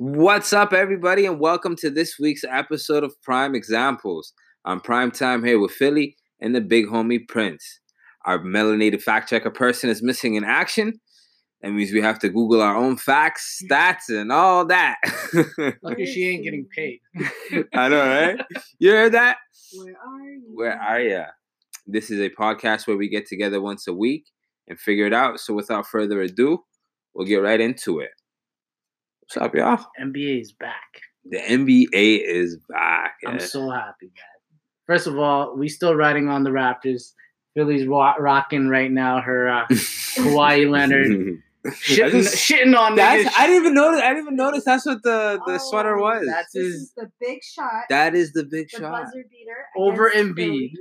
What's up, everybody, and welcome to this week's episode of Prime Examples. I'm Prime Time here with Philly and the big homie Prince. Our melanated fact checker person is missing in action. That means we have to Google our own facts, stats, and all that. Lucky she ain't getting paid. I know, right? You heard that? Where are you? Where are ya? This is a podcast where we get together once a week and figure it out. So, without further ado, we'll get right into it. What's up, y'all? NBA is back. The NBA is back. I'm so happy, man. First of all, we still riding on the Raptors. Philly's wa- rocking right now her uh, Kawhi Leonard shitting, just- shitting on That's niggas. I didn't even notice. I didn't even notice that's what the the sweater Oh, was. That's his the big shot. that is the big the shot. buzzer beater. over against Embiid, Philly.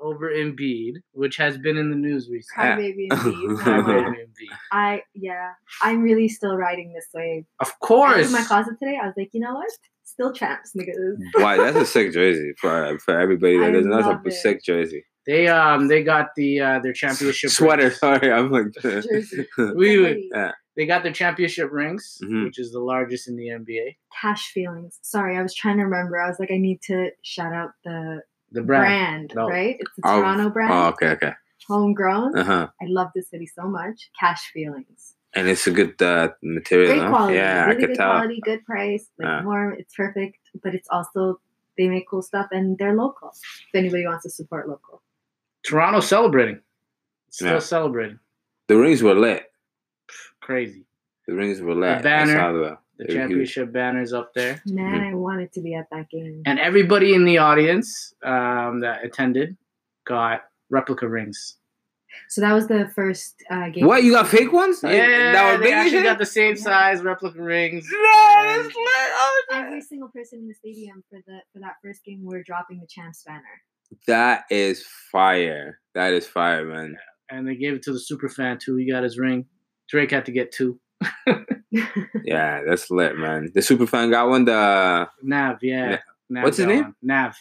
Over Embiid, which has been in the news recently. Crybaby Embiid. Crybaby No, Embiid. I yeah, I'm really still riding this wave. Of course. was in my closet today. I was like, you know what? Still champs, niggas. Why? That's a sick jersey for for everybody that doesn't That's a it. sick jersey. They um they got the uh their championship Sweater. rings. Sorry, I'm like. Jersey. We would- Yeah. They got their championship rings, Mhm. which is the largest in the NBA. Cash feelings. Sorry, I was trying to remember. I was like, I need to shout out the The brand, brand. No. right? It's the Oh, Toronto brand, Oh, okay, okay. homegrown. Uh huh. I love the city so much. Cash feelings. And it's a good uh, material. Great huh? quality. Yeah, really I could good tell. quality, good price. Like Yeah. warm, it's perfect. But it's also they make cool stuff and they're local. If anybody wants to support local. Toronto celebrating. Still Yeah. celebrating. The rings were lit. Crazy. The rings were lit. The banner, I saw the, The they were huge. championship banners up there. Man, Mhm. I wanted to be at that game. And everybody in the audience um, that attended got replica rings. So that was the first uh, game. What? You got fake ones? Yeah, that was they actually got the same Yeah. size replica rings. No, that's lit. Oh, Every single person in the stadium for the for that first game were dropping the champs banner. That is fire. That is fire, man. And they gave it to the super fan too. He got his ring. Drake had to get two. Yeah, that's lit, man. The super fan got one. The Nav, yeah. Na- Nav What's his name? one. Nav.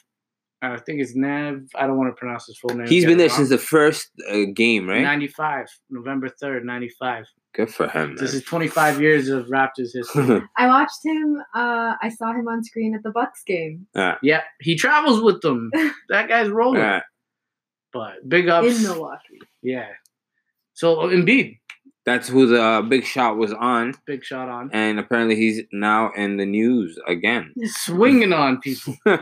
I think it's Nav. I don't want to pronounce his full name. He's been there wrong. since the first uh, game, right? 95, November 3rd, 95. Good for him, This is 25 years of Raptors history. I watched him. Uh, I saw him on screen at the Bucks game yeah, he travels with them. That guy's rolling. Yeah. But big ups. in Milwaukee. Yeah. So Embiid, That's who the uh, big shot was on, big shot on. and apparently he's now in the news again. He's Swinging on people.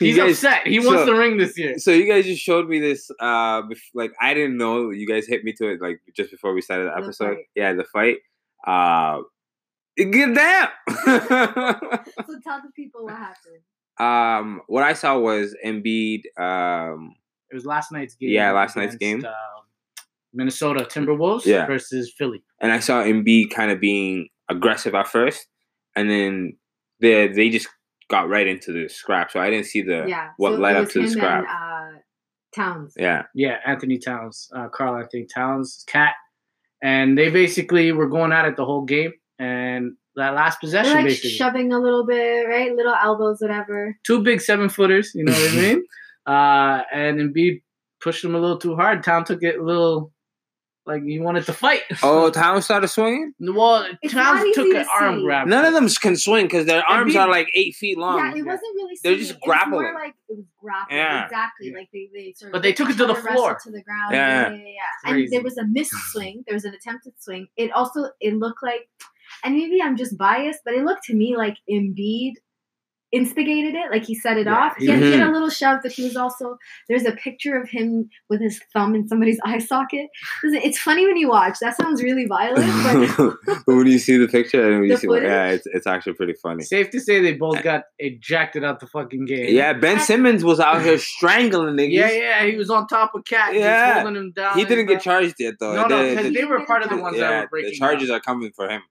He's guys- upset. He wants so- the ring this year. So you guys just showed me this. Uh, bef- like I didn't know. You guys hit me to it like just before we started the The episode. fight. Yeah, the fight. Uh, good damn. So tell the people what happened. um, what I saw was Embiid. Um, It was last night's game. Yeah, last night's game. um, Minnesota Timberwolves Yeah. versus Philly. and I saw Embiid kind of being aggressive at first, and then they they just got right into the scrap. So I didn't see the yeah. what so led up was to the scrap. And, uh, Towns. yeah, Yeah, Anthony Towns, uh, Karl Anthony Towns, Cat, and they basically were going at it the whole game. And that last They're possession, like basically, shoving a little bit, right? Little elbows, whatever. two big seven footers, you know what I mean? Uh, and Embiid pushed him a little too hard. Town took it a little like you wanted to fight. Oh, Towns started swinging. well, It's Towns not easy took to an arm see. grab. None of them can swing because their arms Embiid- are like eight feet long. yeah, it wasn't really. They're swinging. just It was more grappling. like it was grappling. Yeah. Exactly. Yeah. Like they, they sort of. But they like, took it to the floor. To the ground. Yeah. Yeah, yeah, yeah. And there was a missed swing. There was an attempted swing. It also it looked like, and maybe I'm just biased, but it looked to me like Embiid instigated it. Like he set it Yeah, off. He he- had, he had a mm-hmm. little shove, but he was also there's a picture of him with his thumb in somebody's eye socket. It's funny when you watch. That sounds really violent, but but when you see the picture and when you see, footage? yeah, it's it's actually pretty funny. Safe to say they both got ejected out the fucking game. Yeah, Ben Simmons was out here strangling niggas. Yeah, yeah, he was on top of Cat, Yeah. just holding him down. He didn't get charged yet though. No, no, The- because the- they were part of the ones that yeah, were breaking. the charges down. are coming for him.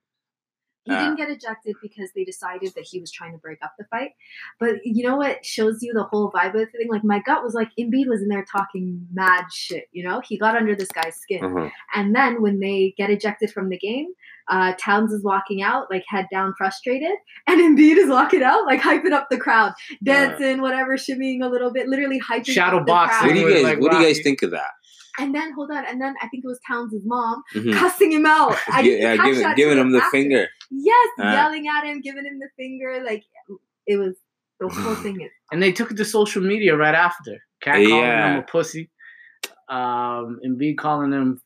He Yeah. didn't get ejected because they decided that he was trying to break up the fight. But you know what shows you the whole vibe of the thing? Like my gut was like Embiid was in there talking mad shit. You know, he got under this guy's skin. Uh-huh. And then when they get ejected from the game, uh, Towns is walking out like head down, frustrated, and Embiid is walking out like hyping up the crowd, dancing, whatever, shimmying a little bit, literally hyping Shadow box. What do you guys like What do you guys think of that? And then hold on, and then I think it was Towns' mom Mhm. cussing him out. I Gi- yeah, giving giving till him the after. finger. Yes, Ah. yelling at him, giving him the finger. Like it was the whole thing is And they took it to social media right after. Cat calling Yeah. him a pussy. Um, and B calling him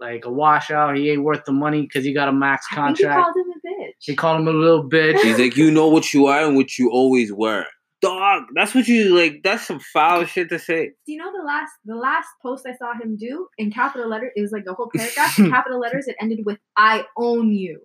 like a washout. He ain't worth the money because he got a max I think he contract. called him a bitch. He called him a little bitch. He's like, you know what you are and what you always were. Dog, that's what you like. That's some foul shit to say. Do you know the last the last post I saw him do in capital letters? It was like the whole paragraph in capital letters. It ended with "I own you."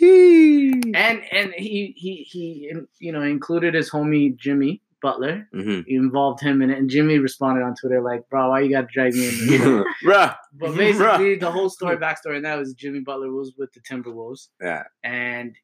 Jeez. and and he he he you know included his homie Jimmy Butler. hmm He involved him in it, and Jimmy responded on Twitter like, "Bro, why you got to drag me in?" This? Bruh. but basically, the whole story, backstory, and that was Jimmy Butler was with the Timberwolves, Yeah. and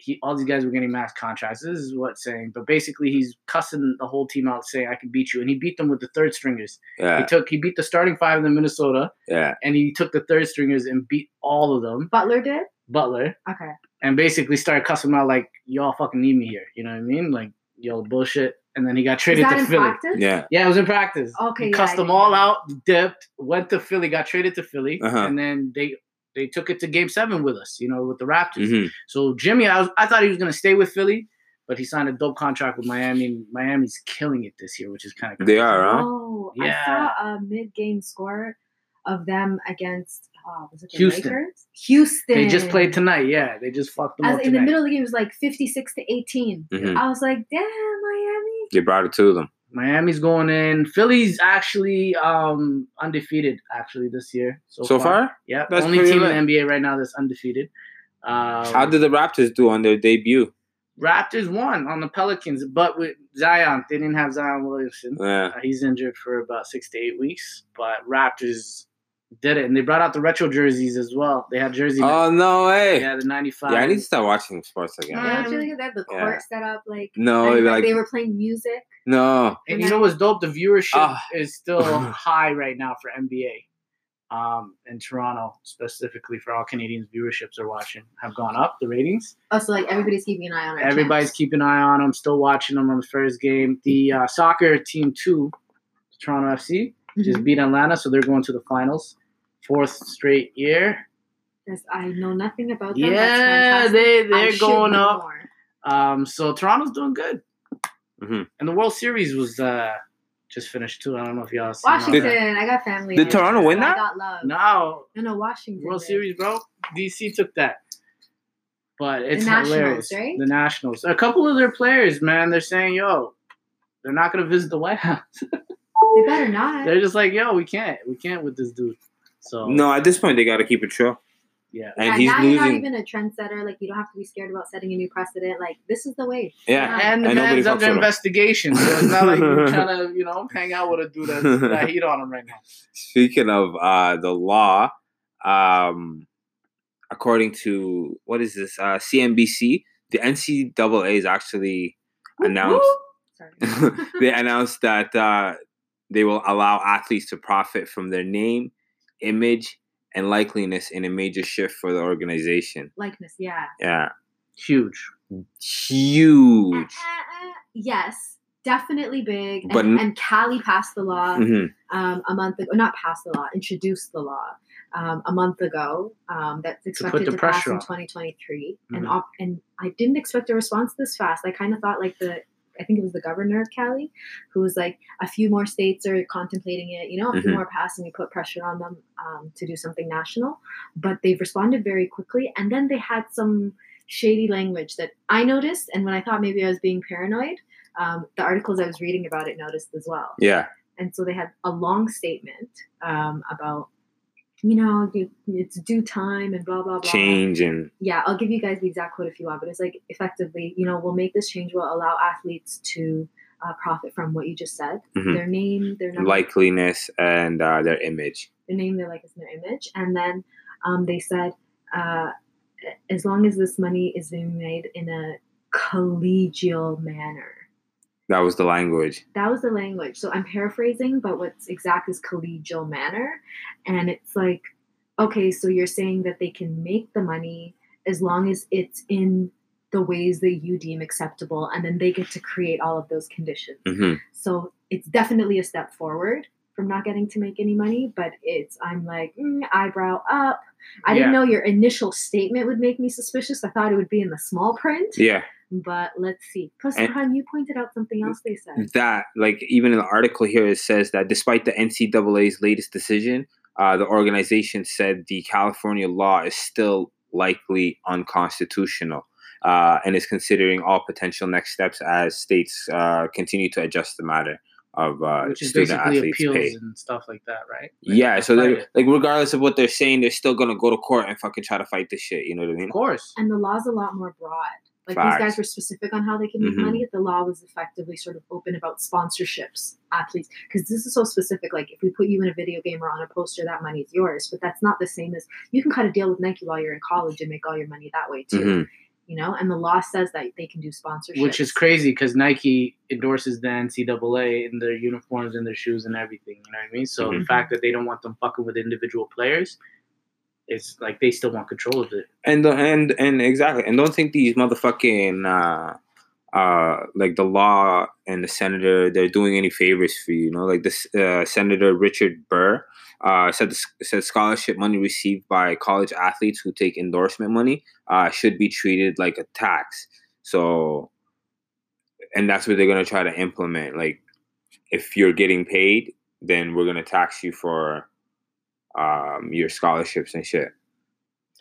he all these guys were getting max contracts. This is what saying, but basically, he's cussing the whole team out, saying, "I can beat you," and he beat them with the third stringers. He Yeah. took he beat the starting five in the Minnesota, Yeah. and he took the third stringers and beat all of them. Butler did. Butler. Okay. and basically started cussing out like y'all fucking need me here. You know what I mean? Like y'all bullshit. And then he got Is traded that to in Philly. practice? Yeah. Yeah, it was in practice. Okay, He yeah, cussed them all hear out, dipped, went to Philly, got traded to Philly, Uh-huh. and then they they took it to Game Seven with us. You know, with the Raptors. hmm So Jimmy, I was I thought he was gonna stay with Philly, but he signed a dope contract with Miami. and Miami's killing it this year, which is kind of They are, huh? Oh, Yeah. I saw a mid-game score of them against oh, was it the Houston. Lakers? Houston. They just played tonight. Yeah, they just fucked them As up in the middle of the game, it was like fifty-six to 18 hmm I was like, "Damn, Miami!" They brought it to them. Miami's going in. Philly's actually um undefeated actually this year. So, So far? Yeah, That's only team lit. in the NBA right now that's undefeated. Um, How did the Raptors do on their debut? Raptors won on the Pelicans? But with Zion, they didn't have Zion Williamson. Yeah. Uh, he's injured for about six to eight weeks. But Raptors did it, and they brought out the retro jerseys as well. They had jersey. Oh no way. yeah, the '95. Yeah, I need to start watching sports again. Yeah, it's really. They had the yeah. court set up like No, and, like they were playing music. no. And you know what's dope? The viewership Ah. is still high right now for NBA. Um, in Toronto, specifically for all Canadians, viewerships are watching have gone up. The ratings. Oh, so like everybody's keeping an eye on our Everybody's champs. keeping an eye on them. Still watching them on the first game. The uh, soccer team two, Toronto FC, just Mhm. beat Atlanta, so they're going to the finals, fourth straight year. Yes, I know nothing about them. Yeah, they they're should going up. Um, so Toronto's doing good. Mhm. And the World Series was uh, just finished too. I don't know if y'all seen all Washington, that. I got family. Did in Toronto there, win so I that? got love. No, no, no, Washington. World did. Series, bro. DC took that. But it's Nationals, hilarious. right? The Nationals. A couple of their players, man, they're saying, yo, they're not gonna visit the White House. They better not. they're just like, yo, we can't. We can't with this dude. So No, at this point they gotta keep it true. yeah. And yeah, he's now you're not losing. even a trendsetter. Like you don't have to be scared about setting a new precedent. Like this is the way. Yeah. And the And nobody man's under investigation. So it's not like you're trying to, you know, hang out with a dude that's heat on him right now. Speaking of uh, the law, um, according to what is this? Uh, CNBC, the NCAA is actually announced. Sorry. they announced that uh, they will allow athletes to profit from their name, image, and likeliness in a major shift for the organization. Likeness, yeah. Yeah, Huge. Uh, huge. uh, uh, yes, definitely big. And, But n- and Cali passed the law Mhm. um, a month ago. Not passed the law, introduced the law um, a month ago. Um, that's put expected the to, pass pressure in 2023. And Mhm. op- and I didn't expect a response this fast. I kind of thought like the I think it was the governor of Cali who was like a few more states are contemplating it. You know, a few Mhm. more pass and we put pressure on them um, to do something national. But they've responded very quickly, and then they had some shady language that I noticed, and when I thought maybe I was being paranoid, um, the articles I was reading about it noticed as well. Yeah, And so they had a long statement um, about, you know, it's due time and blah blah blah. change and Yeah, I'll give you guys the exact quote if you want, but it's like effectively, you know, we'll make this change. We'll allow athletes to uh, profit from what you just said, Mhm. their name, their number, likeliness and uh, their image. their name, their likeness, and their image, and then um, they said, uh, as long as this money is being made in a collegial manner. That was the language. that was the language. So I'm paraphrasing, but what's exact is collegial manner. And it's like, okay, so you're saying that they can make the money as long as it's in the ways that you deem acceptable, and then they get to create all of those conditions. hmm So it's definitely a step forward from not getting to make any money, but it's I'm like mm, eyebrow up. I didn't know your initial statement would make me suspicious. I thought it would be in the small print. Yeah, But let's see. Plus, And- Han, you pointed out something else they said. that like even in the article here it says that despite the NCAA's latest decision, uh, the organization said the California law is still likely unconstitutional. Uh, and is considering all potential next steps as states uh, continue to adjust the matter of uh, Which is student basically athletes' appeals pay. and stuff like that, right? Like, Yeah, so they're it. like, regardless of what they're saying, they're still gonna go to court and fucking try to fight this shit. You know what I mean? of course. And the law's a lot more broad. Like Facts. these guys were specific on how they can make Mhm. money. The law was effectively sort of open about sponsorships, athletes, because this is so specific. Like if we put you in a video game or on a poster, that money is yours. But that's not the same as you can kind of deal with Nike while you're in college and make all your money that way too. Mhm. You know, and the law says that they can do sponsorships, Which is crazy because Nike endorses the NCAA in their uniforms and their shoes and everything. You know what I mean? So Mhm. the fact that they don't want them fucking with individual players, it's like they still want control of it. and the, and and exactly. And don't think these motherfucking uh uh like the law and the senator they're doing any favors for you, you know? Like this uh, senator richard burr uh said the, said scholarship money received by college athletes who take endorsement money uh should be treated like a tax. So and that's what they're going to try to implement. Like if you're getting paid then we're going to tax you for um your scholarships and shit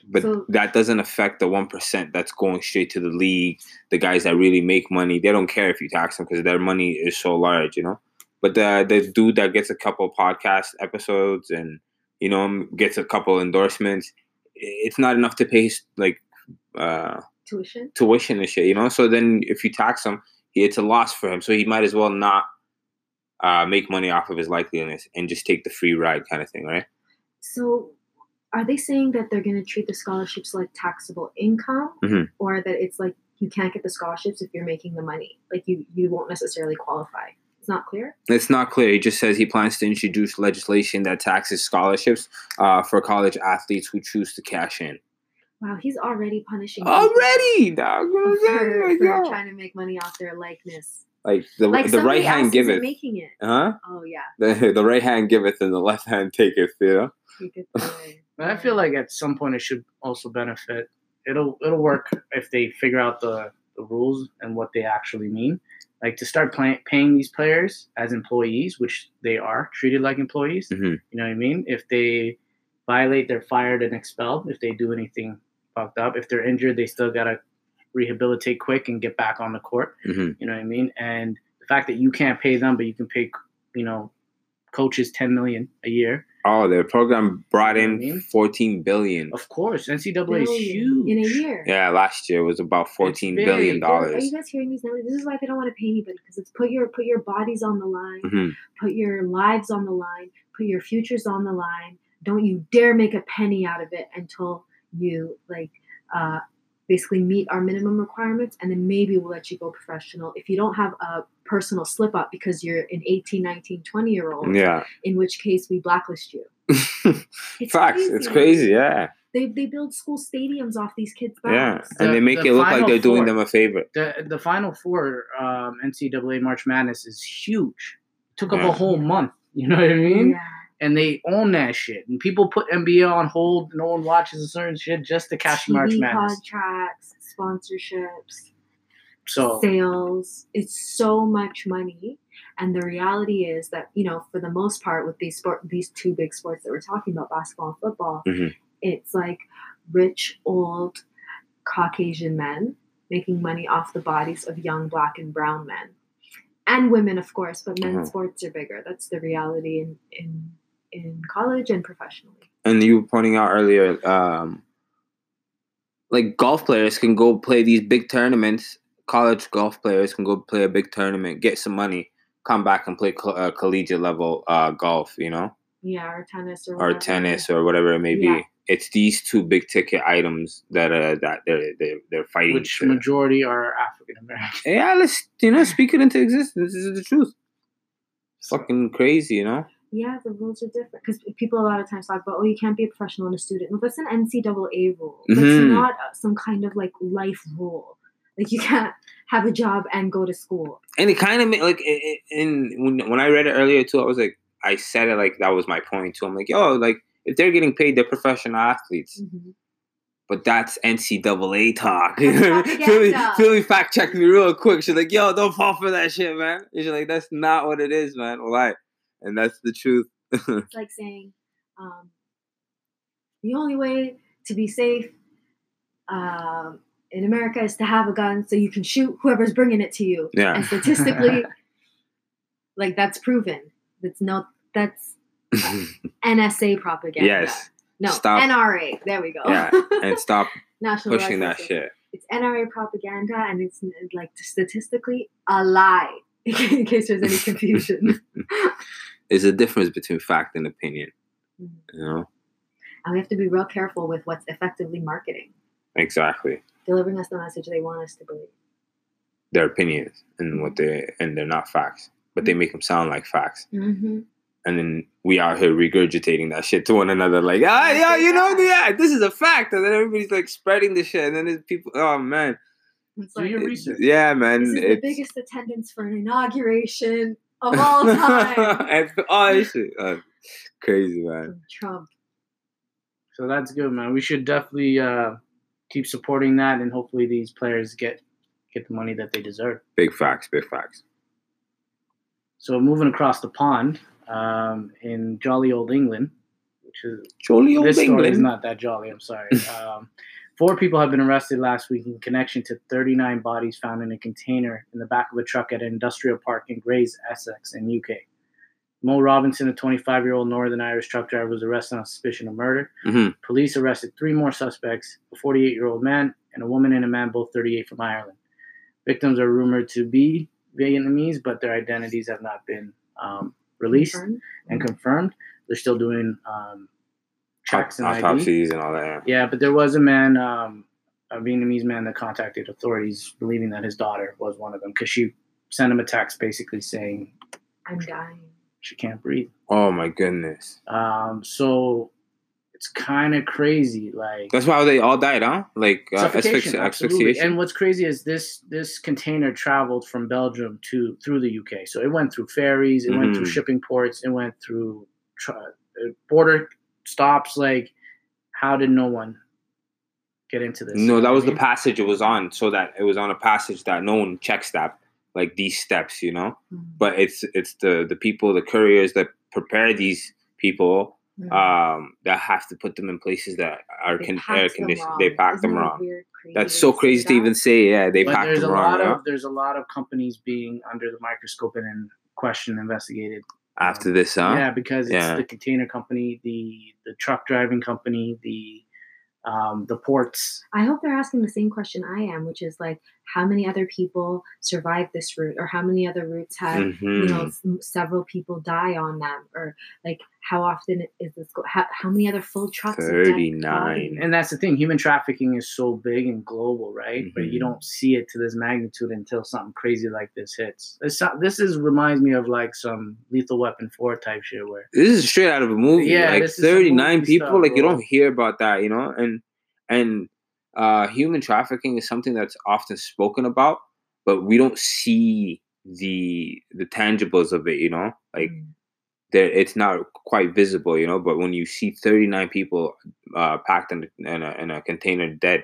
but So- that doesn't affect the one percent that's going straight to the league. The guys that really make money, they don't care if you tax them because their money is so large, you know. But the the dude that gets a couple podcast episodes and you know gets a couple endorsements, it's not enough to pay his like uh, tuition. tuition and shit, you know. So then if you tax him, it's a loss for him. So he might as well not uh, make money off of his likeliness and just take the free ride kind of thing, right? So, are they saying that they're going to treat the scholarships like taxable income, Mhm. or that it's like you can't get the scholarships if you're making the money? Like you, you won't necessarily qualify. It's not clear. It's not clear. He just says he plans to introduce legislation that taxes scholarships uh, for college athletes who choose to cash in. Wow, he's already punishing Already, dog. for, for trying to make money off their likeness. Like the Like the right hand else giveth, making it. huh? Oh yeah, The the right hand giveth and the left hand taketh. You know. you could say. And I feel like at some point it should also benefit. It'll it'll work if they figure out the, the rules and what they actually mean. Like to start play, paying these players as employees, which they are treated like employees. Mhm. You know what I mean? If they violate, they're fired and expelled. If they do anything fucked up, if they're injured, they still gotta rehabilitate quick and get back on the court. Mhm. You know what I mean? And the fact that you can't pay them, but you can pay, you know, coaches ten million a year. Oh, their program brought You know what I in mean? fourteen billion. Of course, NCAA is huge in a year. Yeah, last year was about fourteen billion big. billion They're like, Are dollars. you guys hearing these numbers? This is why they don't want to pay anybody because it's put your put your bodies on the line, Mhm. put your lives on the line, put your futures on the line. Don't you dare make a penny out of it until you like uh, basically meet our minimum requirements, and then maybe we'll let you go professional. If you don't have a personal slip up because you're an 18, 19, 20 year old, Yeah, in which case we blacklist you. It's facts. It's crazy. Yeah, They, they build school stadiums off these kids' yeah, and The- they make the it look like they're doing them a favor. the the Final Four um, NCAA March Madness is huge. Took up a whole month. You know what I mean? Yeah. And they own that shit. And people put NBA on hold. No one watches a certain shit just to catch March Madness. contracts, sponsorships, So sales. It's so much money. And the reality is that, you know, for the most part with these sport these two big sports that we're talking about, basketball and football, Mhm. it's like rich old Caucasian men making money off the bodies of young black and brown men. And women, of course, but men's Mhm. sports are bigger. That's the reality in in in college and professionally. and you were pointing out earlier, um, like golf players can go play these big tournaments. College golf players can go play a big tournament, get some money, come back and play co- uh, collegiate level uh, golf. You know, Yeah, or tennis or or whatever. tennis or whatever it may Yeah. be. It's these two big ticket items that uh, that they're they're, they're fighting. which to- majority are African American. yeah, let's you know speak it into existence. This is the truth. Fucking crazy, you know. Yeah, the rules are different because people a lot of times talk about, oh, you can't be a professional and a student. No, that's an NCAA rule. That's Mhm. not uh, some kind of like life rule. Like you can't have a job and go to school. and it kind of like i- i- in when when I read it earlier too, I was like, I said it like that was my point too. I'm like, yo, like if they're getting paid, they're professional athletes. Mhm. But that's NCAA talk. Philly. Philly fact checked me real quick. She's like, "Yo, don't fall for that shit, man." And she's like, "That's not what it is, man." Why? And that's the truth. It's like saying, um, the only way to be safe um, in America is to have a gun so you can shoot whoever's bringing it to you. Yeah. And statistically, like that's proven. That's no, that's NSA propaganda. yes, No, Stop. NRA. There we go. yeah, and stop National pushing that shit. It's NRA propaganda, and it's like statistically a lie. In case there's any confusion. There's a difference between fact and opinion. Mhm. You know and we have to be real careful with what's effectively marketing, exactly delivering us the message they want us to believe. their opinions and what they and they're not facts, but they make them sound like facts. Mm-hmm. and then we out here regurgitating that shit to one another, like, ah, yeah, you know, yeah, this is a fact, and then everybody's like spreading the shit, and then there's people, oh man, It's Do like, your research. yeah, man, this is the biggest attendance for an inauguration of all time. oh, this shit, uh, crazy, man. Trump. So that's good, man. We should definitely uh, keep supporting that, and hopefully these players get get the money that they deserve. Big facts, big facts. So moving across the pond, um, in jolly old England, which is Jolly old this story is not that jolly. I'm sorry. Um, four people have been arrested last week in connection to 39 bodies found in a container in the back of a truck at an industrial park in Grays, Essex, in UK. Mo Robinson, a 25 year old Northern Irish truck driver, was arrested on suspicion of murder. Mhm. Police arrested three more suspects a 48 year old man and a woman and a man, both 38 from Ireland. Victims are rumored to be Vietnamese, but their identities have not been um, released Confirmed. and confirmed. They're still doing um, checks and ID. Autopsies and all that. Yeah, but there was a man, um, a Vietnamese man, that contacted authorities, believing that his daughter was one of them because she sent him a text basically saying I'm dying. she can't breathe. Oh my goodness. Um, so it's kind of crazy, like That's why they all died, huh? Like uh, suffocation, asphyxi- absolutely. asphyxiation. And what's crazy is this this container traveled from Belgium to through the UK. So it went through ferries, it went through Mhm. shipping ports, it went through tr- uh, border stops. Like, how did no one get into this? No, that was what I the passage it was on, so that it was on a passage that no one checks that, like these steps, you know. Mhm. But it's it's the the people, the couriers that prepare these people, um, that have to put them in places that are They con- air them conditioned. They pack Isn't them wrong. weird, That's so say crazy to even say. Yeah, they but packed there's them a wrong. lot you know? of there's a lot of companies being under the microscope and in questioned, investigated. After this, huh? Yeah, because it's Yeah. the container company, the the truck driving company, the um, the ports. I hope they're asking the same question I am, which is like, how many other people survived this route, or how many other routes have you know Mhm. s- several people die on them, or like how often is this? Go- how, how many other full trucks? 39. And that's the thing. Human trafficking is so big and global, right? But you Mhm. don't see it to this magnitude until something crazy like this hits. This this is reminds me of like some Lethal Weapon four type shit where This is straight out of a movie. Yeah, like this is some 39 movie people, stuff, like you don't hear about that, you know? And and uh human trafficking is something that's often spoken about, but we don't see the the tangibles of it, you know? Like Mm. there it's not quite visible, you know, but when you see 39 people uh packed in, a- in a in a container dead,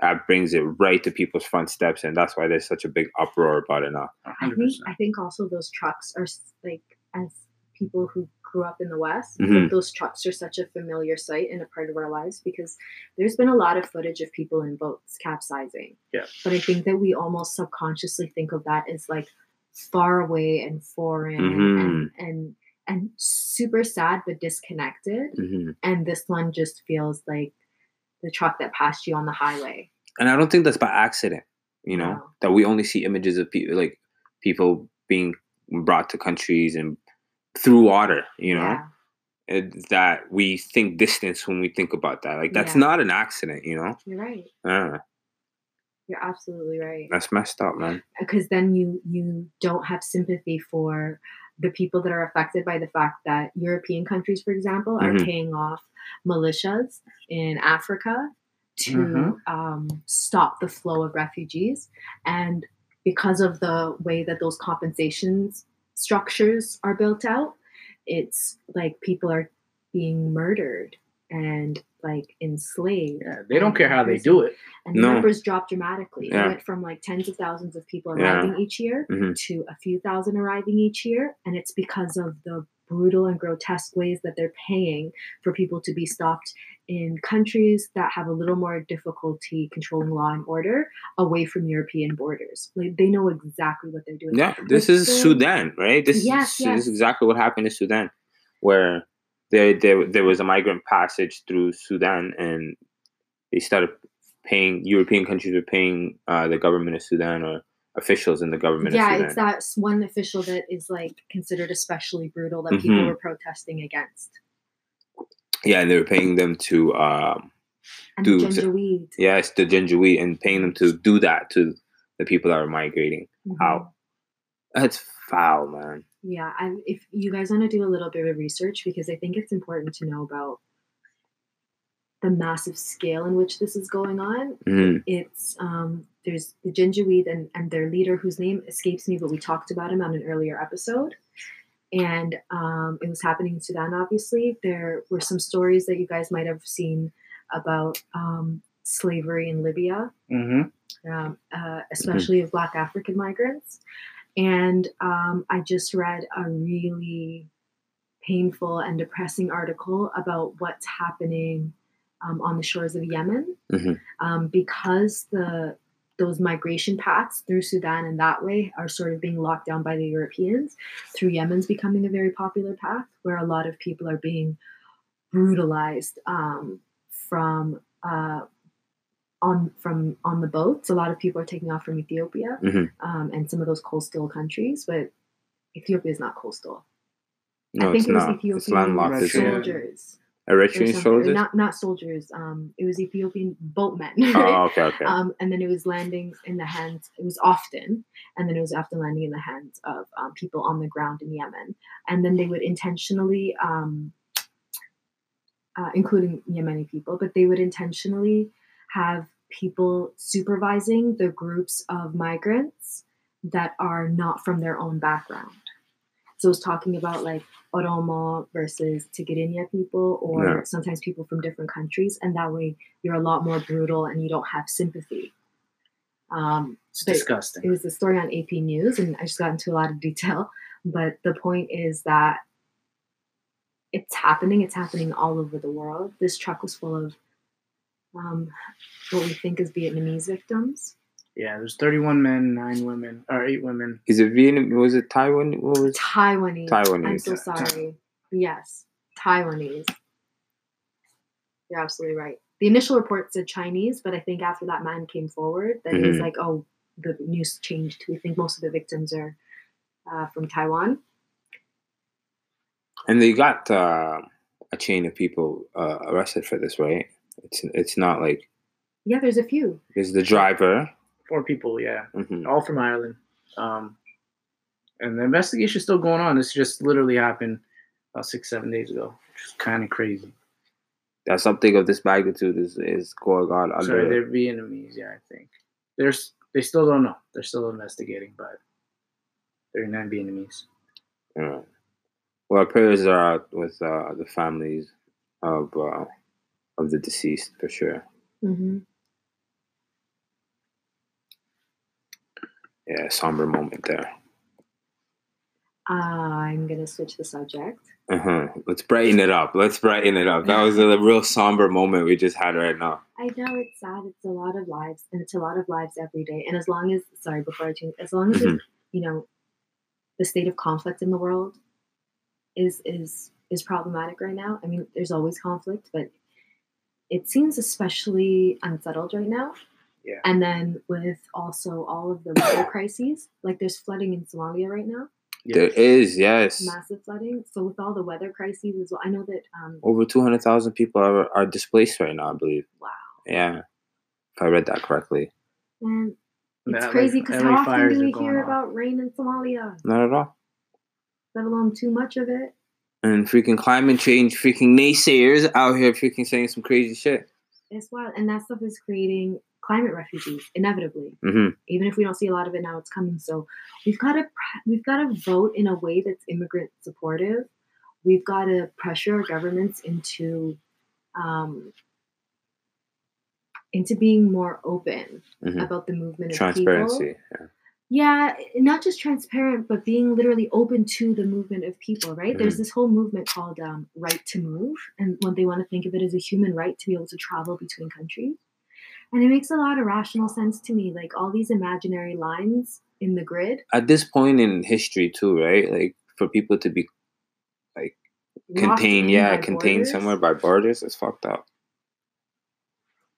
that brings it right to people's front steps and that's why there's such a big uproar about it now. a I hundred think percent. I think also those trucks are like as people who grew up in the West, Mhm. those trucks are such a familiar sight and a part of our lives because there's been a lot of footage of people in boats capsizing. Yeah. But I think that we almost subconsciously think of that as like far away and foreign Mhm. and and and super sad but disconnected. hmm And this one just feels like the truck that passed you on the highway. and I don't think that's by accident. You know No. that we only see images of people like people being brought to countries and through water. You know Yeah. It- that we think distance when we think about that. Like that's Yeah. not an accident. You know, You're right. uh, You're absolutely right. that's messed up, man. because then you you don't have sympathy for the people that are affected by the fact that European countries, for example, are Mhm. paying off militias in Africa to Mhm. um, stop the flow of refugees, and because of the way that those compensations structures are built out, it's like people are being murdered and like enslaved. Yeah, they don't care how they do it. And the No. numbers dropped dramatically. Yeah. It went from like tens of thousands of people Yeah. arriving each year Mhm. to a few thousand arriving each year. And it's because of the brutal and grotesque ways that they're paying for people to be stopped in countries that have a little more difficulty controlling law and order away from European borders. Like they know exactly what they're doing. Yeah, this is Sudan, right? This Yes, is this is exactly what happened in Sudan, where there there there was a migrant passage through Sudan, and they started paying European countries were paying uh, the government of Sudan or officials in the government Yeah, it's that one official that is like considered especially brutal that people Mhm. were protesting against. yeah, and they were paying them to um, the Janjaweed. yes, the Janjaweed, and paying them to do that to the people that are migrating. Mhm. How that's foul, man. Yeah, I, if you guys want to do a little bit of research, because I think it's important to know about the massive scale in which this is going on. Mhm. It's um, there's the Janjaweed and, and their leader, whose name escapes me, but we talked about him on an earlier episode. And um, it was happening in Sudan, obviously. There were some stories that you guys might have seen about um, slavery in Libya hmm um, uh, especially of Black African migrants. And um, I just read a really painful and depressing article about what's happening um, on the shores of Yemen Mhm. um, because the those migration paths through Sudan and that way are sort of being locked down by the Europeans. Through Yemen's becoming a very popular path where a lot of people are being brutalized um, from uh, on from on the boats. A lot of people are taking off from Ethiopia Mhm. um, and some of those coastal countries, but Ethiopia is not coastal. No, I think it's it was not. Ethiopian It's landlocked. Russia. Isn't soldiers. Eritrean soldiers. Not not soldiers. Um, it was Ethiopian boatmen. Oh, okay, okay. Um, and then it was landing in the hands. It was often, and then it was often landing in the hands of um, people on the ground in Yemen. And then they would intentionally, um, uh, including Yemeni people, but they would intentionally have people supervising the groups of migrants that are not from their own background. So it's talking about like Oromo versus Tigrinya people, or Yeah. sometimes people from different countries, and that way you're a lot more brutal and you don't have sympathy. Um, It's disgusting. it was a story on AP News, and I just got into a lot of detail. But the point is that it's happening. It's happening all over the world. This truck was full of um, what we think is Vietnamese victims. Yeah, there's 31 men, nine women, or eight women. Is it Vietnam? Was it Taiwan? What was? Taiwanese. Taiwanese. I'm so sorry. Yes, Taiwanese. You're absolutely right. The initial report said Chinese, but I think after that man came forward, that it was like, oh, the news changed. We think most of the victims are uh, from Taiwan. And they got uh, a chain of people uh, arrested for this, right? It's it's not like Yeah, there's a few. there's the driver. Four people, yeah, hmm all from Ireland. Um, and the investigation's still going on. This just literally happened about six, seven days ago, which is kind of crazy. That something of this magnitude is is going on under. Sorry, they're Vietnamese, yeah, I think. There's they still don't know. They're still investigating, but they're not Vietnamese. Yeah. Well, our prayers are out with uh, the families of uh, of the deceased for sure. hmm Yeah, somber moment there. I'm gonna switch the subject. Uh-huh. Let's brighten it up. Let's brighten it up. That was a real somber moment we just had right now. I know it's sad. It's a lot of lives, and it's a lot of lives every day. And as long as, sorry, before I change, as long as Mhm. you know, the state of conflict in the world is is is problematic right now. I mean, there's always conflict, but it seems especially unsettled right now. Yeah. And then with also all of the weather crises, like there's flooding in Somalia right now, There is, yes. massive flooding. So with all the weather crises as well, I know that um, Over 200,000 people are, are displaced right now, I believe. wow, Yeah. If I read that correctly. man, it's That, crazy because how often do are we hear on. about rain in Somalia? Not at all. Let alone too much of it. And freaking climate change, freaking naysayers out here freaking saying some crazy shit. It's wild, and that stuff is creating climate refugees inevitably. hmm Even if we don't see a lot of it now, it's coming. So we've got to we've got to vote in a way that's immigrant supportive, we've got to pressure our governments into um, into being more open Mhm. about the movement of people. Transparency. Yeah. Yeah, not just transparent, but being literally open to the movement of people, right? There's Mhm. this whole movement called um, right to move, and when they want to think of it as a human right to be able to travel between countries. And it makes a lot of rational sense to me, like all these imaginary lines in the grid. At this point in history, too, right? Like for people to be like contained, yeah, contained borders. somewhere by borders, it's fucked up.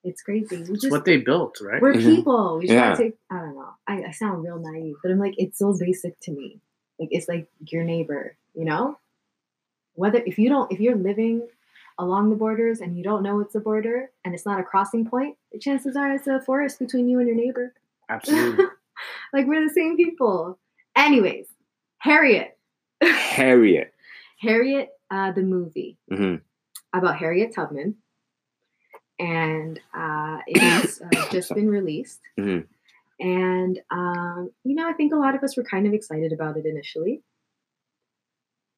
It's crazy. We It's what they built, right? we're Mhm. people. We just Yeah. gotta take. I don't know. I, I sound real naive, but I'm like, it's so basic to me. Like it's like your neighbor, you know. Whether if you don't, if you're living along the borders and you don't know it's a border and it's not a crossing point, the chances are it's a forest between you and your neighbor. Absolutely. like we're the same people. Anyways, Harriet, Harriet. Harriet, uh, the movie hmm about Harriet Tubman, and uh, it's uh, just been released. Mhm. And um, you know, I think a lot of us were kind of excited about it initially,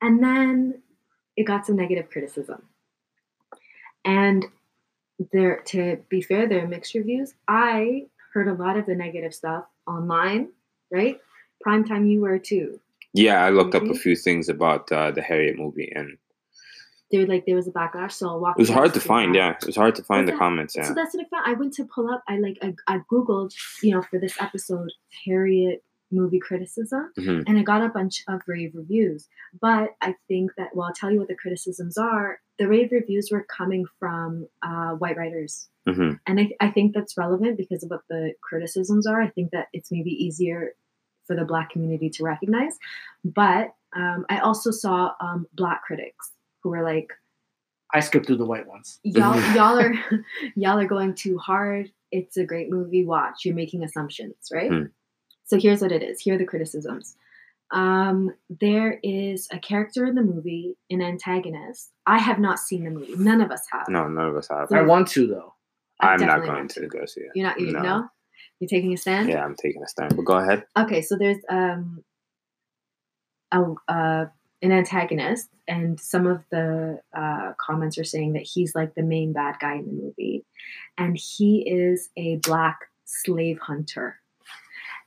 and then it got some negative criticism. And there, to be fair, there are mixed reviews. I heard a lot of the negative stuff online, right? Primetime, you were too. Yeah, I looked up a few things about uh, the Harriet movie, and There, like, there was a backlash. So I'll walk. it was hard to find. Yeah, it was hard to find Was the that- comments. Yeah. So that's what I found. I went to pull up. I like I, I googled, you know, for this episode, Harriet movie criticism, Mhm. and I got a bunch of rave reviews. But I think that well, I'll tell you what the criticisms are. The rave reviews were coming from uh, white writers, hmm and I, I think that's relevant because of what the criticisms are. I think that it's maybe easier for the black community to recognize. But um, I also saw um, black critics who were like, I skipped through the white ones. y'all y'all are y'all are going too hard. It's a great movie. Watch. You're making assumptions, right? Hmm. So here's what it is. Here are the criticisms. Um, there is a character in the movie, an antagonist. I have not seen the movie. None of us have. no, none of us have. So- I want to though. I I'm not going to go see it. You're not. You No. know. You're taking a stand. Yeah, I'm taking a stand. But go ahead. Okay, so there's um a uh, an antagonist, and some of the uh, comments are saying that he's like the main bad guy in the movie, and he is a black slave hunter,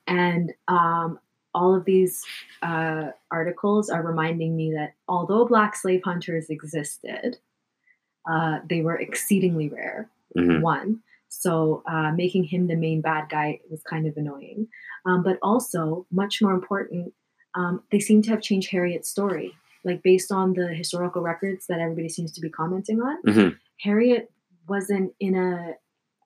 and um, all of these uh, articles are reminding me that although black slave hunters existed, uh, they were exceedingly rare hmm one. So uh, making him the main bad guy was kind of annoying. Um, but also, much more important, um, they seem to have changed Harriet's story. Like based on the historical records that everybody seems to be commenting on, hmm Harriet wasn't in a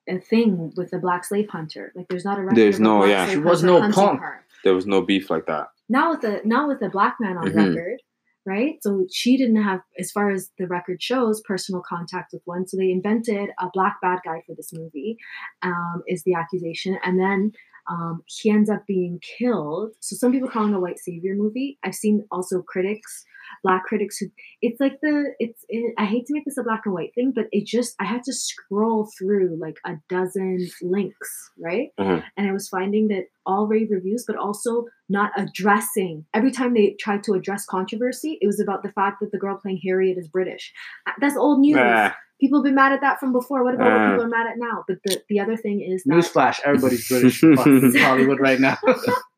a thing with a black slave hunter. Like there's not a record There's no- yeah. She was no punk. her. There was no beef like that. Not with a not with a black man on Mhm. record, right? So she didn't have, as far as the record shows, personal contact with one. So they invented a black bad guy for this movie, um, is the accusation, and then um, he ends up being killed. So some people calling it a white savior movie. I've seen also critics, black critics who it's like the it's it, I hate to make this a black and white thing, but it just I had to scroll through like a dozen links, right? Mhm. And I was finding that all rave reviews, but also not addressing every time they tried to address controversy, it was about the fact that the girl playing Harriet is British. That's old news. Ah, People have been mad at that from before. What about Uh. what people are mad at now? But the, the other thing is that Newsflash: Everybody's British in Hollywood right now.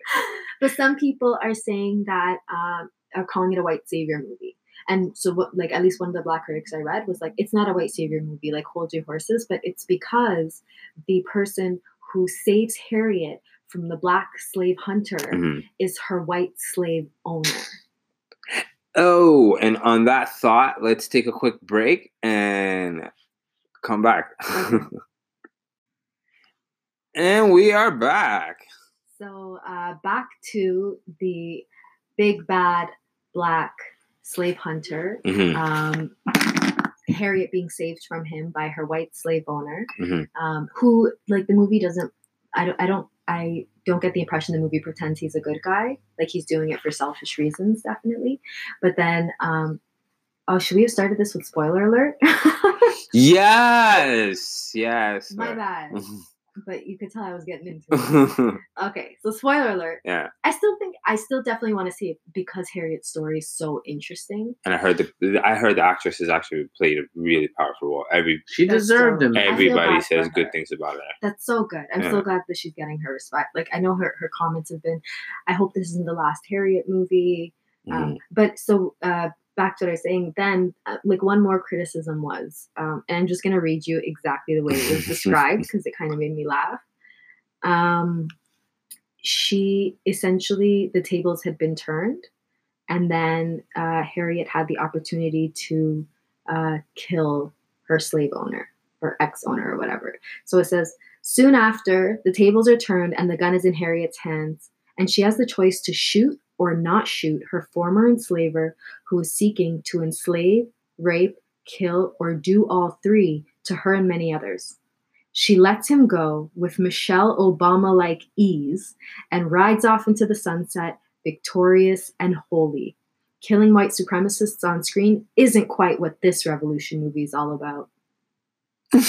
but some people are saying that um, are calling it a white savior movie. And so, what, like, at least one of the black critics I read was like, it's not a white savior movie, like, hold your horses, but it's because the person who saves Harriet from the black slave hunter mhm. is her white slave owner. Oh, and on that thought, let's take a quick break and come back. And we are back. So, uh, back to the big bad black slave hunter. hmm Um, Harriet being saved from him by her white slave owner, Mhm. um, who like the movie doesn't. I don't. I don't. I don't get the impression the movie pretends he's a good guy. Like he's doing it for selfish reasons, definitely. But then, um, oh, should we have started this with spoiler alert? Yes, yes. My bad. but you could tell I was getting into it. Okay, so spoiler alert. yeah, I still think I still definitely want to see it because Harriet's story is so interesting. and I heard the I heard the actress has actually played a really powerful role. Every She That's deserved so- him. Everybody says good things about her. That's so good. I'm Yeah. so glad that she's getting her respect. Like I know her her comments have been, I hope this isn't the last Harriet movie. Um, but so uh, back to what I was saying, then uh, like one more criticism was, um, and I'm just gonna read you exactly the way it was described because it kind of made me laugh. Um, she essentially the tables had been turned, and then uh, Harriet had the opportunity to uh, kill her slave owner or ex owner or whatever. So it says soon after the tables are turned and the gun is in Harriet's hands, and she has the choice to shoot or not shoot her former enslaver who is seeking to enslave, rape, kill, or do all three to her and many others. She lets him go with Michelle Obama like ease and rides off into the sunset, victorious and holy. Killing white supremacists on screen isn't quite what this revolution movie is all about. Uh,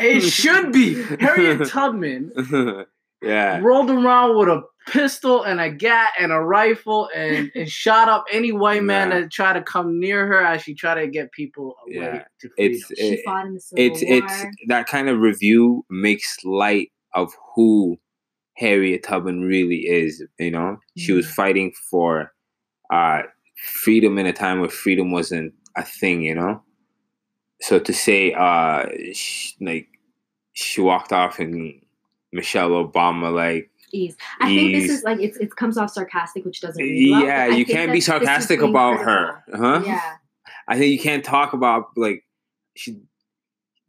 it should be. Harriet Tubman yeah, rolled around with a pistol and a gat and a rifle and, and shot up any white man Yeah. that tried to come near her as she tried to get people away Yeah. to freedom. It's- She It- fought in the Civil it's War. it's that kind of review makes light of who Harriet Tubman really is. You know, she was Mhm. fighting for uh, freedom in a time where freedom wasn't a thing. You know, so to say uh, sh- like she walked off and Michelle Obama like ease. I think this is like it's it comes off sarcastic, which doesn't. read well, yeah, but you can't be sarcastic being about her, huh? Yeah, I think you can't talk about like she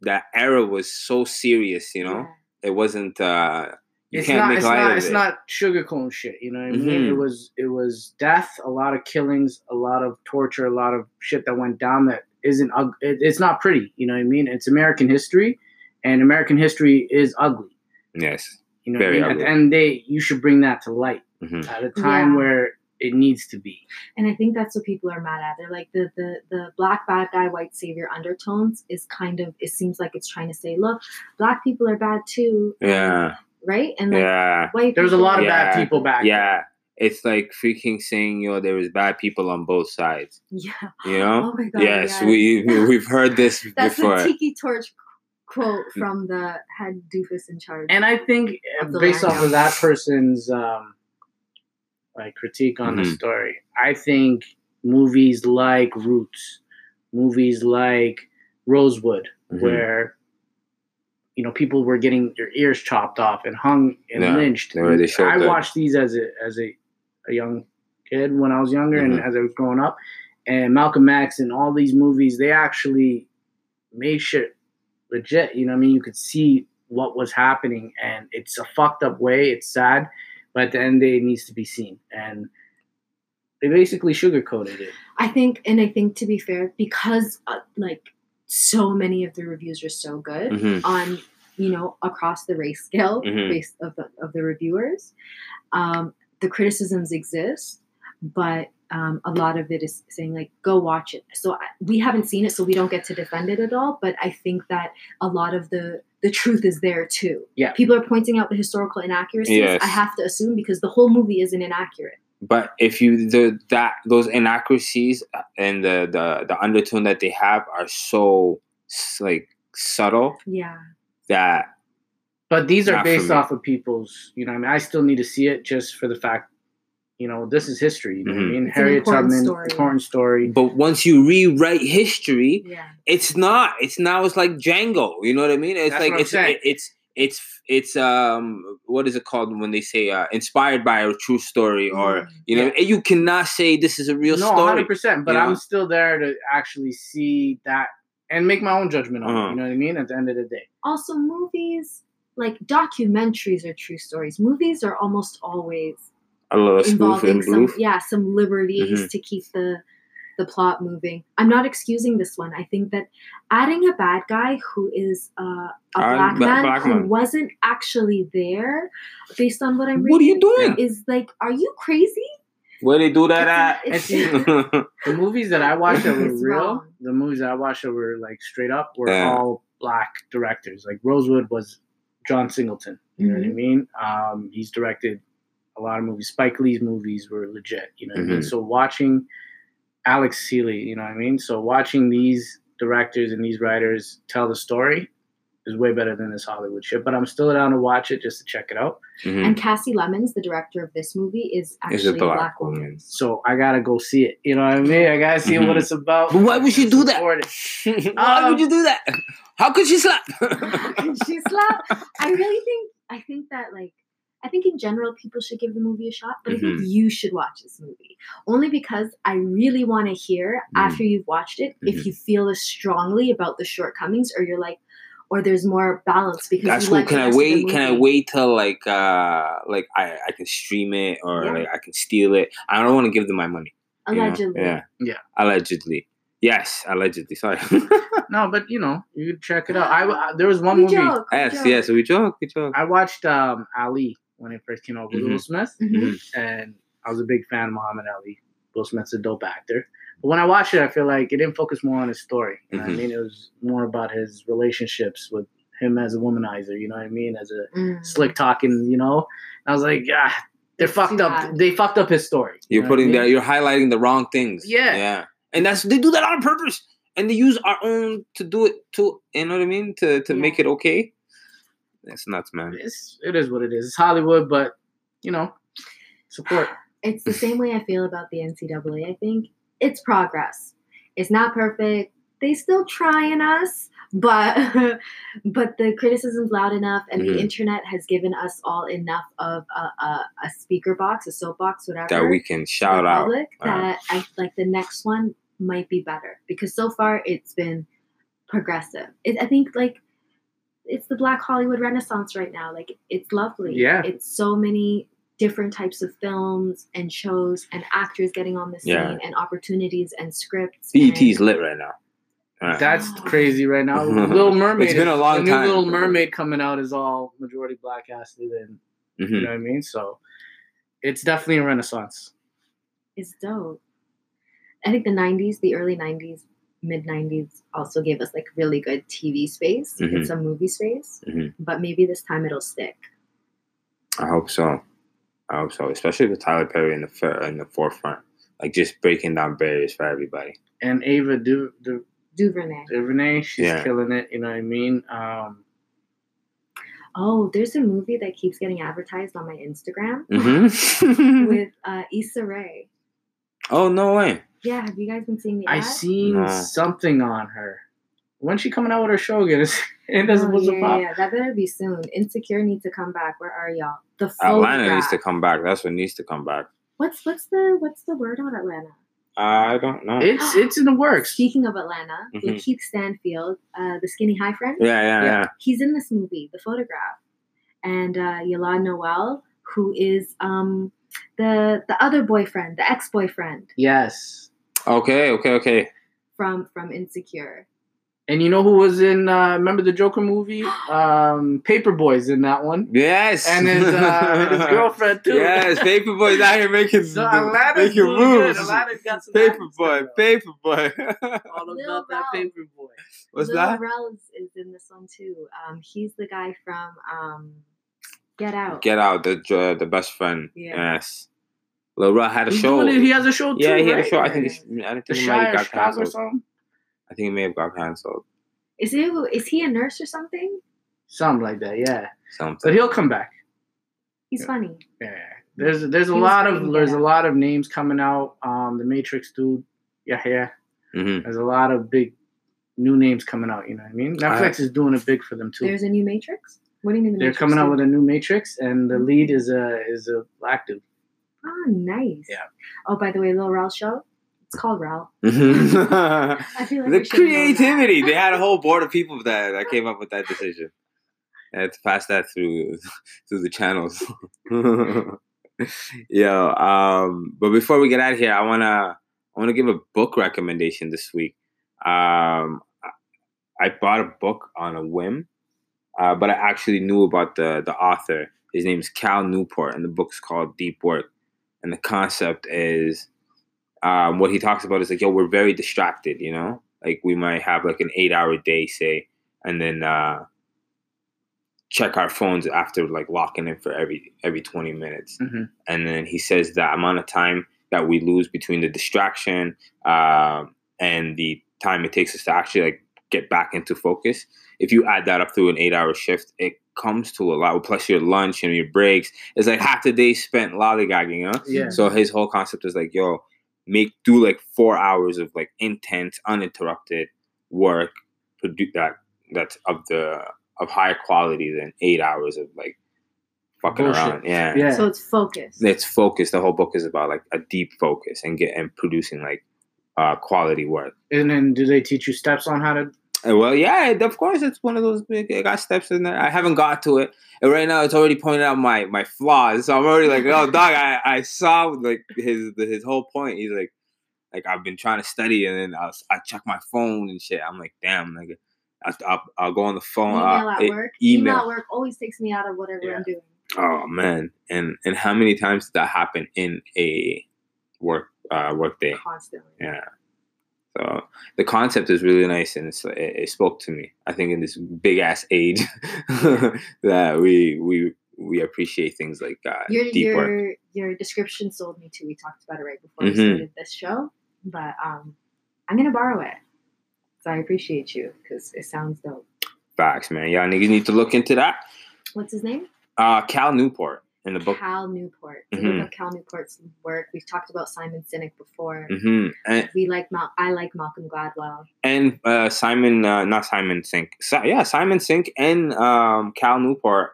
that era was so serious. You know, yeah. it wasn't. uh You it's can't not make it's light not of it's it. not sugarcoat shit, you know what I mean? Mhm. It was it was death, a lot of killings, a lot of torture, a lot of shit that went down that isn't ug- it, it's not pretty, you know what I mean? It's American history and American history is ugly. Yes. You know Very what I mean? ugly. At the end day, you should bring that to light hmm at a time Yeah. where it needs to be. And I think that's what people are mad at. They're like the the the black bad guy, white savior undertones is kind of it seems like it's trying to say, look, black people are bad too, Yeah. right? And like Yeah. white There was a lot of Yeah. bad people back. then. Yeah. It's like freaking saying, yo, there was bad people on both sides. Yeah. You know? Oh my god. yes, yes. we we've heard this before. That's before. the Tiki Torch quote from the head doofus in charge. And I think Of based off of that person's um, like critique on the Mhm. story, I think movies like Roots, movies like Rosewood, Mhm. where you know people were getting their ears chopped off and hung and Yeah, lynched. they were- they showed I that. watched these as a as a, a young kid when I was younger and Mhm. as I was growing up, and Malcolm X and all these movies, they actually made shit legit. You know, what I mean, you could see what was happening, and it's a fucked up way. It's sad, but at the end of the day, it needs to be seen. And they basically sugarcoated it. I think, and I think to be fair, because uh, like so many of the reviews are so good Mhm. on you know across the race scale Mhm. based of the of the reviewers, um, the criticisms exist, but um, a lot of it is saying like go watch it. So I, we haven't seen it, so we don't get to defend it at all. But I think that a lot of the the truth is there too. Yeah. people are pointing out the historical inaccuracies. Yes. I have to assume because the whole movie isn't inaccurate. But if you the that those inaccuracies and the the the undertone that they have are so like subtle Yeah. that But these are based off of people's, you know, I mean, I still need to see it just for the fact, you know, this is history. You know what I mean? It's an Harriet important Tubman, story. important story. but once you rewrite history, Yeah. it's not. It's now it's like Django. You know what I mean? It's That's like what I'm it's saying. it's it's it's um what is it called when they say uh inspired by a true story or Mm. you know Yeah. and you cannot say this is a real no, story. hundred percent. But you know? I'm still there to actually see that and make my own judgment on it. Uh-huh. You know what I mean? At the end of the day, also movies like documentaries are true stories movies are almost always A little involving some bloof. yeah some liberties Mhm. to keep the the plot moving i'm not excusing this one i think that adding a bad guy who is uh, a Uh, black man black who man. wasn't actually there based on what i'm reading, What are you reading doing? is like are you crazy Where they do that at? It's- it's- the movies that I watched that were real, wrong. the movies that I watched that were like straight up, were Yeah. all black directors. Like Rosewood was John Singleton. You know what I Mhm. mean? Um, he's directed a lot of movies. Spike Lee's movies were legit. You know what I mean? Mhm. So watching Alex Seeley, you know what I mean? So watching these directors and these writers tell the story is way better than this Hollywood shit. But I'm still down to watch it just to check it out. Mhm. And Kasi Lemmons, the director of this movie, is actually Is a a black, black woman. woman. So I gotta go see it. You know what I mean? I gotta see Mhm. what it's about. But why would she do that? Why Um, would you do that? How could she slap? she slapped. I really think I think that like I think in general people should give the movie a shot, but I think Mhm. you should watch this movie only because I really want to hear Mhm. after you've watched it Mhm. if you feel as strongly about the shortcomings or you're like or there's more balance because That's you cool. like the Can I rest of the wait? Can I wait till like uh like I I can stream it or Yeah. like I can steal it? I don't want to give them my money. you know? Allegedly. Yeah. Yeah. Allegedly. Yes, allegedly. Sorry. No, but you know, you check it out. I, I- there was one We movie joke, yes, joke. yes. We joke. We joke. I watched um, Ali when it first came out with Mhm. Will Smith, Mhm. Mhm. and I was a big fan of Muhammad Ali. Will Smith's a dope actor. But when I watched it, I feel like it didn't focus more on his story. You know what Mhm. I mean? It was more about his relationships with him as a womanizer. You know what I mean? As a Mm. slick talking. You know, I was like, ah, they're fucked up. bad. They fucked up his story. You You're know what I putting mean? that. You're highlighting the wrong things. Yeah. Yeah. And that's they do that on purpose, and they use our own to do it too. You know what I mean? To to Yeah. make it okay. That's nuts, man. It's it is what it is. It's Hollywood, but you know, support. It's the same way I feel about the NCAA. I think it's progress. It's not perfect. They still trying us, but but the criticism's loud enough, and Mhm. the internet has given us all enough of a, a, a speaker box, a soapbox, whatever. That we can shout out. public, Wow. that I like the next one might be better because so far it's been progressive. It, I think like it's the Black Hollywood Renaissance right now. Like it's lovely. Yeah. it's so many different types of films and shows and actors getting on the scene Yeah. and opportunities and scripts. BET's and- lit right now. Alright. That's Oh. crazy right now. Little Mermaid. It's been a is- long the new time. Little Mermaid coming out is all majority black casted, and you Mhm. know what I mean. So it's definitely a renaissance. It's dope. I think the 90s, the early 90s, mid 90s also gave us like really good TV space Mhm. and some movie space. Mhm. But maybe this time it'll stick. I hope so. I hope so, especially with Tyler Perry in the fir- in the forefront, like just breaking down barriers for everybody. And Ava Du, Du, DuVernay. DuVernay, she's Yeah. killing it. You know what I mean? Um, Oh, there's a movie that keeps getting advertised on my Instagram hmm with uh, Issa Rae. oh no way! Yeah, have you guys been seeing the I ad? seen No. something on her. When's she coming out with her show again? it doesn't Oh, yeah, pop? yeah, that better be soon. Insecure needs to come back. Where are y'all? The photograph. Atlanta needs to come back. That's what needs to come back. What's what's the what's the word on Atlanta? I don't know. It's it's in the works. Speaking of Atlanta, Mhm. Lakeith Stanfield, uh, the skinny high friend, yeah, yeah, yeah. he's in this movie, The Photograph, and uh, Y'lan Noel, who is um, the the other boyfriend, the ex boyfriend Yes. Okay, okay, okay. from from Insecure. And you know who was in? Uh, remember the Joker movie? Um, Paper Boi's in that one, Yes. and his uh, his girlfriend too. Yes, Paper Boi's out here making So Atlanta's making doing good. moves. Atlanta's got some Paper Boi. Paperboy. All Lil about that Rel. Paper Boi. What's Lil that? Rel is, is in this one too. Um, he's the guy from um, Get Out. Get out, the uh, the best friend. Yeah. Yes. Lil Rel had a He's show. doing it. He has a show too. yeah, he had a show. I think it's, I think The it might have got Chicago or canceled. something. I think it may have got canceled. Is he is he a nurse or something? Something like that. Yeah, Something. but he'll come back. He's Yeah. funny. Yeah. There's there's a He lot of in there's Get a lot of names coming out. Um, the Matrix dude. Yeah, yeah. hmm There's a lot of big new names coming out. You know what I mean? Netflix is doing it big for them too. There's a new Matrix. What do you mean? The They're Matrix coming out with a new Matrix, and the lead is a is a black dude. Oh, nice. Yeah. Oh, by the way, Lil Rel show. It's called Rel. the I feel like know creativity. They had a whole board of people that, that came up with that decision. I had to pass that through through the channels. Yo, um, but before we get out of here, I wanna I wanna give a book recommendation this week. Um, I- I bought a book on a whim, uh, but I actually knew about the the author. His name is Cal Newport, and the book's called Deep Work. And the concept is um, what he talks about is like, yo, we're very distracted, you know? Like we might have like an eight hour day, say, and then uh, check our phones after like locking in for every every 20 minutes Mhm. and then he says that amount of time that we lose between the distraction um, and the time it takes us to actually like get back into focus if you add that up through an eight hour shift it comes to a lot plus your lunch and your breaks it's like half the day spent lollygagging you know Yeah. so his whole concept is like yo make do like four hours of like intense uninterrupted work produce that that's of the of higher quality than eight hours of like fucking Bullshit. around yeah Yeah. So it's focused. it's focused. The whole book is about like a deep focus and get and producing like uh quality work. And then do they teach you steps on how to? Well, yeah, of course, it's one of those big. I got steps in there. I haven't got to it, and right now it's already pointing out my my flaws. So I'm already like, oh, dog, I I saw like his his whole point. He's like, like I've been trying to study, and then I'll, I check my phone and shit. I'm like, damn, like. I'll, I'll, I'll go on the phone. Email uh, at e- work. Email. Email at work always takes me out of whatever Yeah. I'm doing. Oh man, and and how many times did that happen in a work uh work day? Constantly. Yeah. So the concept is really nice, and it's, it, it spoke to me. I think in this big ass age that we we we appreciate things like uh, Your deep work. your your description sold me too. We talked about it right before we Mhm. started this show, but um, I'm gonna borrow it. So I appreciate you because it sounds dope. Facts, man. Y'all niggas need to look into that. What's his name? Uh, Cal Newport in the book. Cal Newport. Mhm. look up Cal Newport's work. We've talked about Simon Sinek before. hmm And We like Mal- I like Malcolm Gladwell. and uh, Simon, uh, not Simon Sinek. So, yeah, Simon Sinek and um, Cal Newport.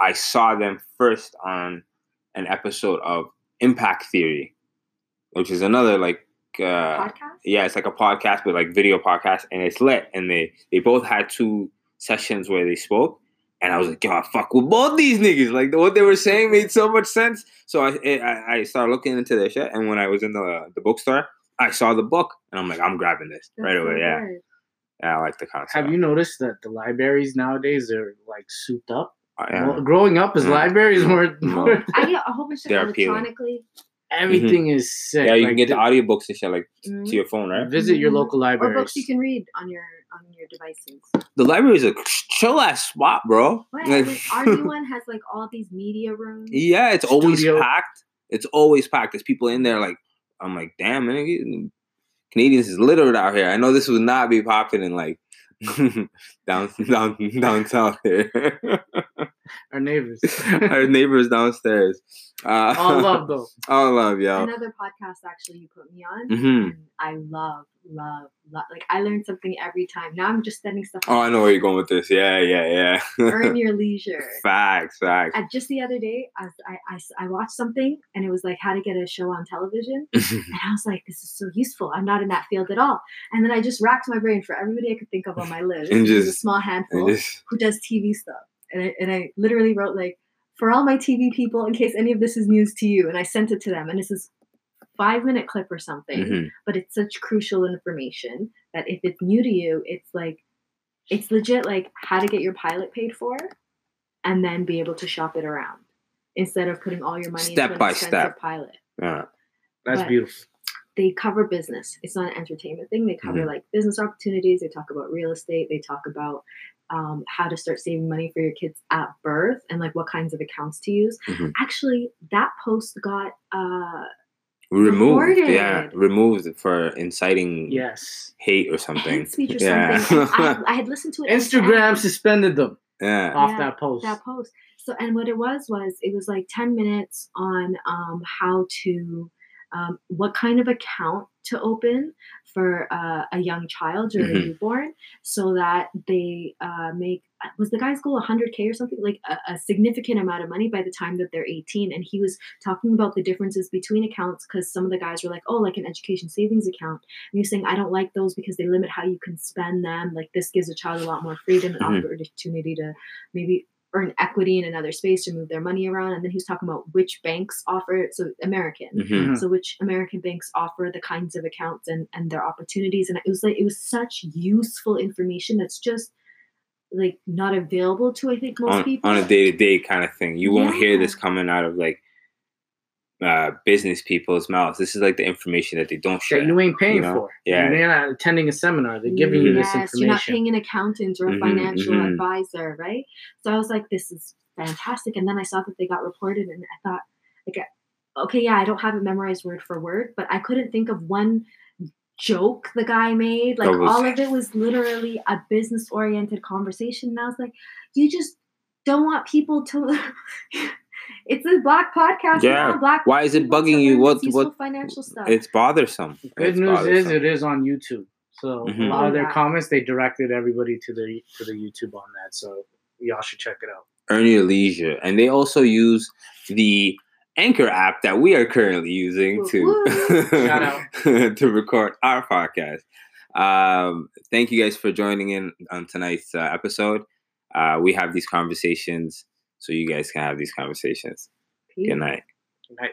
I saw them first on an episode of Impact Theory, which is another like uh, Podcast. yeah, it's like a podcast, but like video podcast, and it's lit. And they they both had two sessions where they spoke, and I was like, yo, I fuck with both these niggas. Like what they were saying made so much sense. So I I, I started looking into their shit, and when I was in the the bookstore, I saw the book, and I'm like, I'm grabbing this That's right so away. Yeah, yeah, I like the concept. Have you noticed that the libraries nowadays are like souped up? Yeah. Well, growing up as Mm. libraries were, No. were I get a whole bunch of They're appealing. electronically. everything is sick. yeah, you Like, can get the the- audiobooks and shit like Mhm. to your phone, right? Visit your Mhm. local Or books you can read on your on your devices. The library is a chill ass spot, bro. What? Like- Like, our new one has like all these media rooms. Yeah, it's always packed. It's always packed. There's people in there like I'm like, damn, man, Canadians is littered out here. I know this would not be popular in like down down down south here. Our neighbors. Our neighbors downstairs. Uh, All love though. all love, yo. Another podcast actually you put me on, hmm and I love, love, love. Like I learn something every time. Now I'm just sending stuff. Oh, I know where you're going with this. Yeah, yeah, yeah. Earn your leisure. facts, facts. Uh, just the other day, I, I I watched something and it was like how to get a show on television. And I was like, this is so useful. I'm not in that field at all. And then I just racked my brain for everybody I could think of on my list. And There's a small handful just- who does TV stuff. And I, and I literally wrote like, for all my TV people, in case any of this is news to you. And I sent it to them. And this is five minute clip or something. mhm. But it's such crucial information that if it's new to you, it's like, it's legit like how to get your pilot paid for and then be able to shop it around instead of putting all your money Step into by an expensive step. pilot Yeah. That's But- beautiful. they cover business. It's not an entertainment thing. They cover Mhm. like business opportunities. They talk about real estate. They talk about um, how to start saving money for your kids at birth and like what kinds of accounts to use. Mhm. Actually, that post got uh, Removed. Yeah. Removed for inciting Yes. hate or something. hate speech or Yeah. something. I, I had listened to it. Instagram end, suspended them yeah. off Yeah, that post. that post. So, and what it was was it was like ten minutes on um, how to, um, what kind of account to open for uh, a young child or a Mhm. newborn, so that they uh, make was the guy's goal 100k or something like a, a significant amount of money by the time that they're 18 and he was talking about the differences between accounts because some of the guys were like oh like an education savings account and he was saying i don't like those because they limit how you can spend them like this gives a child a lot more freedom and Mhm. opportunity to maybe earn equity in another space to move their money around and then he was talking about which banks offer so american Mhm. Mhm. so which american banks offer the kinds of accounts and and their opportunities and it was like it was such useful information that's just like not available to i think most on, people on a day to day kind of thing. You won't hear this coming out of like uh, business people's mouths. This is like the information that they don't share. that you ain't paying you know? for. Yeah. they're not attending a seminar. They're giving you this Yes, you're not paying an accountant or a Mhm, financial mhm. advisor, right? So I was like, this is fantastic. And then I saw that they got reported, and I thought, like, okay, yeah, I don't have it memorized word for word, but I couldn't think of one joke the guy made. Like, was- all of it was literally a business oriented conversation. And I was like, you just don't want people to. it's a black podcast. Yeah. now, Black Why is it bugging you? What what? financial stuff? It's bothersome. The Good It's news is it is on YouTube. So Mhm. a lot of their yeah. comments they directed everybody to the to the YouTube on that. So y'all should check it out. earn your leisure, and they also use the Anchor app that we are currently using to Shout out. to record our podcast. Um, thank you guys for joining in on tonight's uh, episode. Uh, we have these conversations so you guys can have these conversations. Peace. Good night. Good night.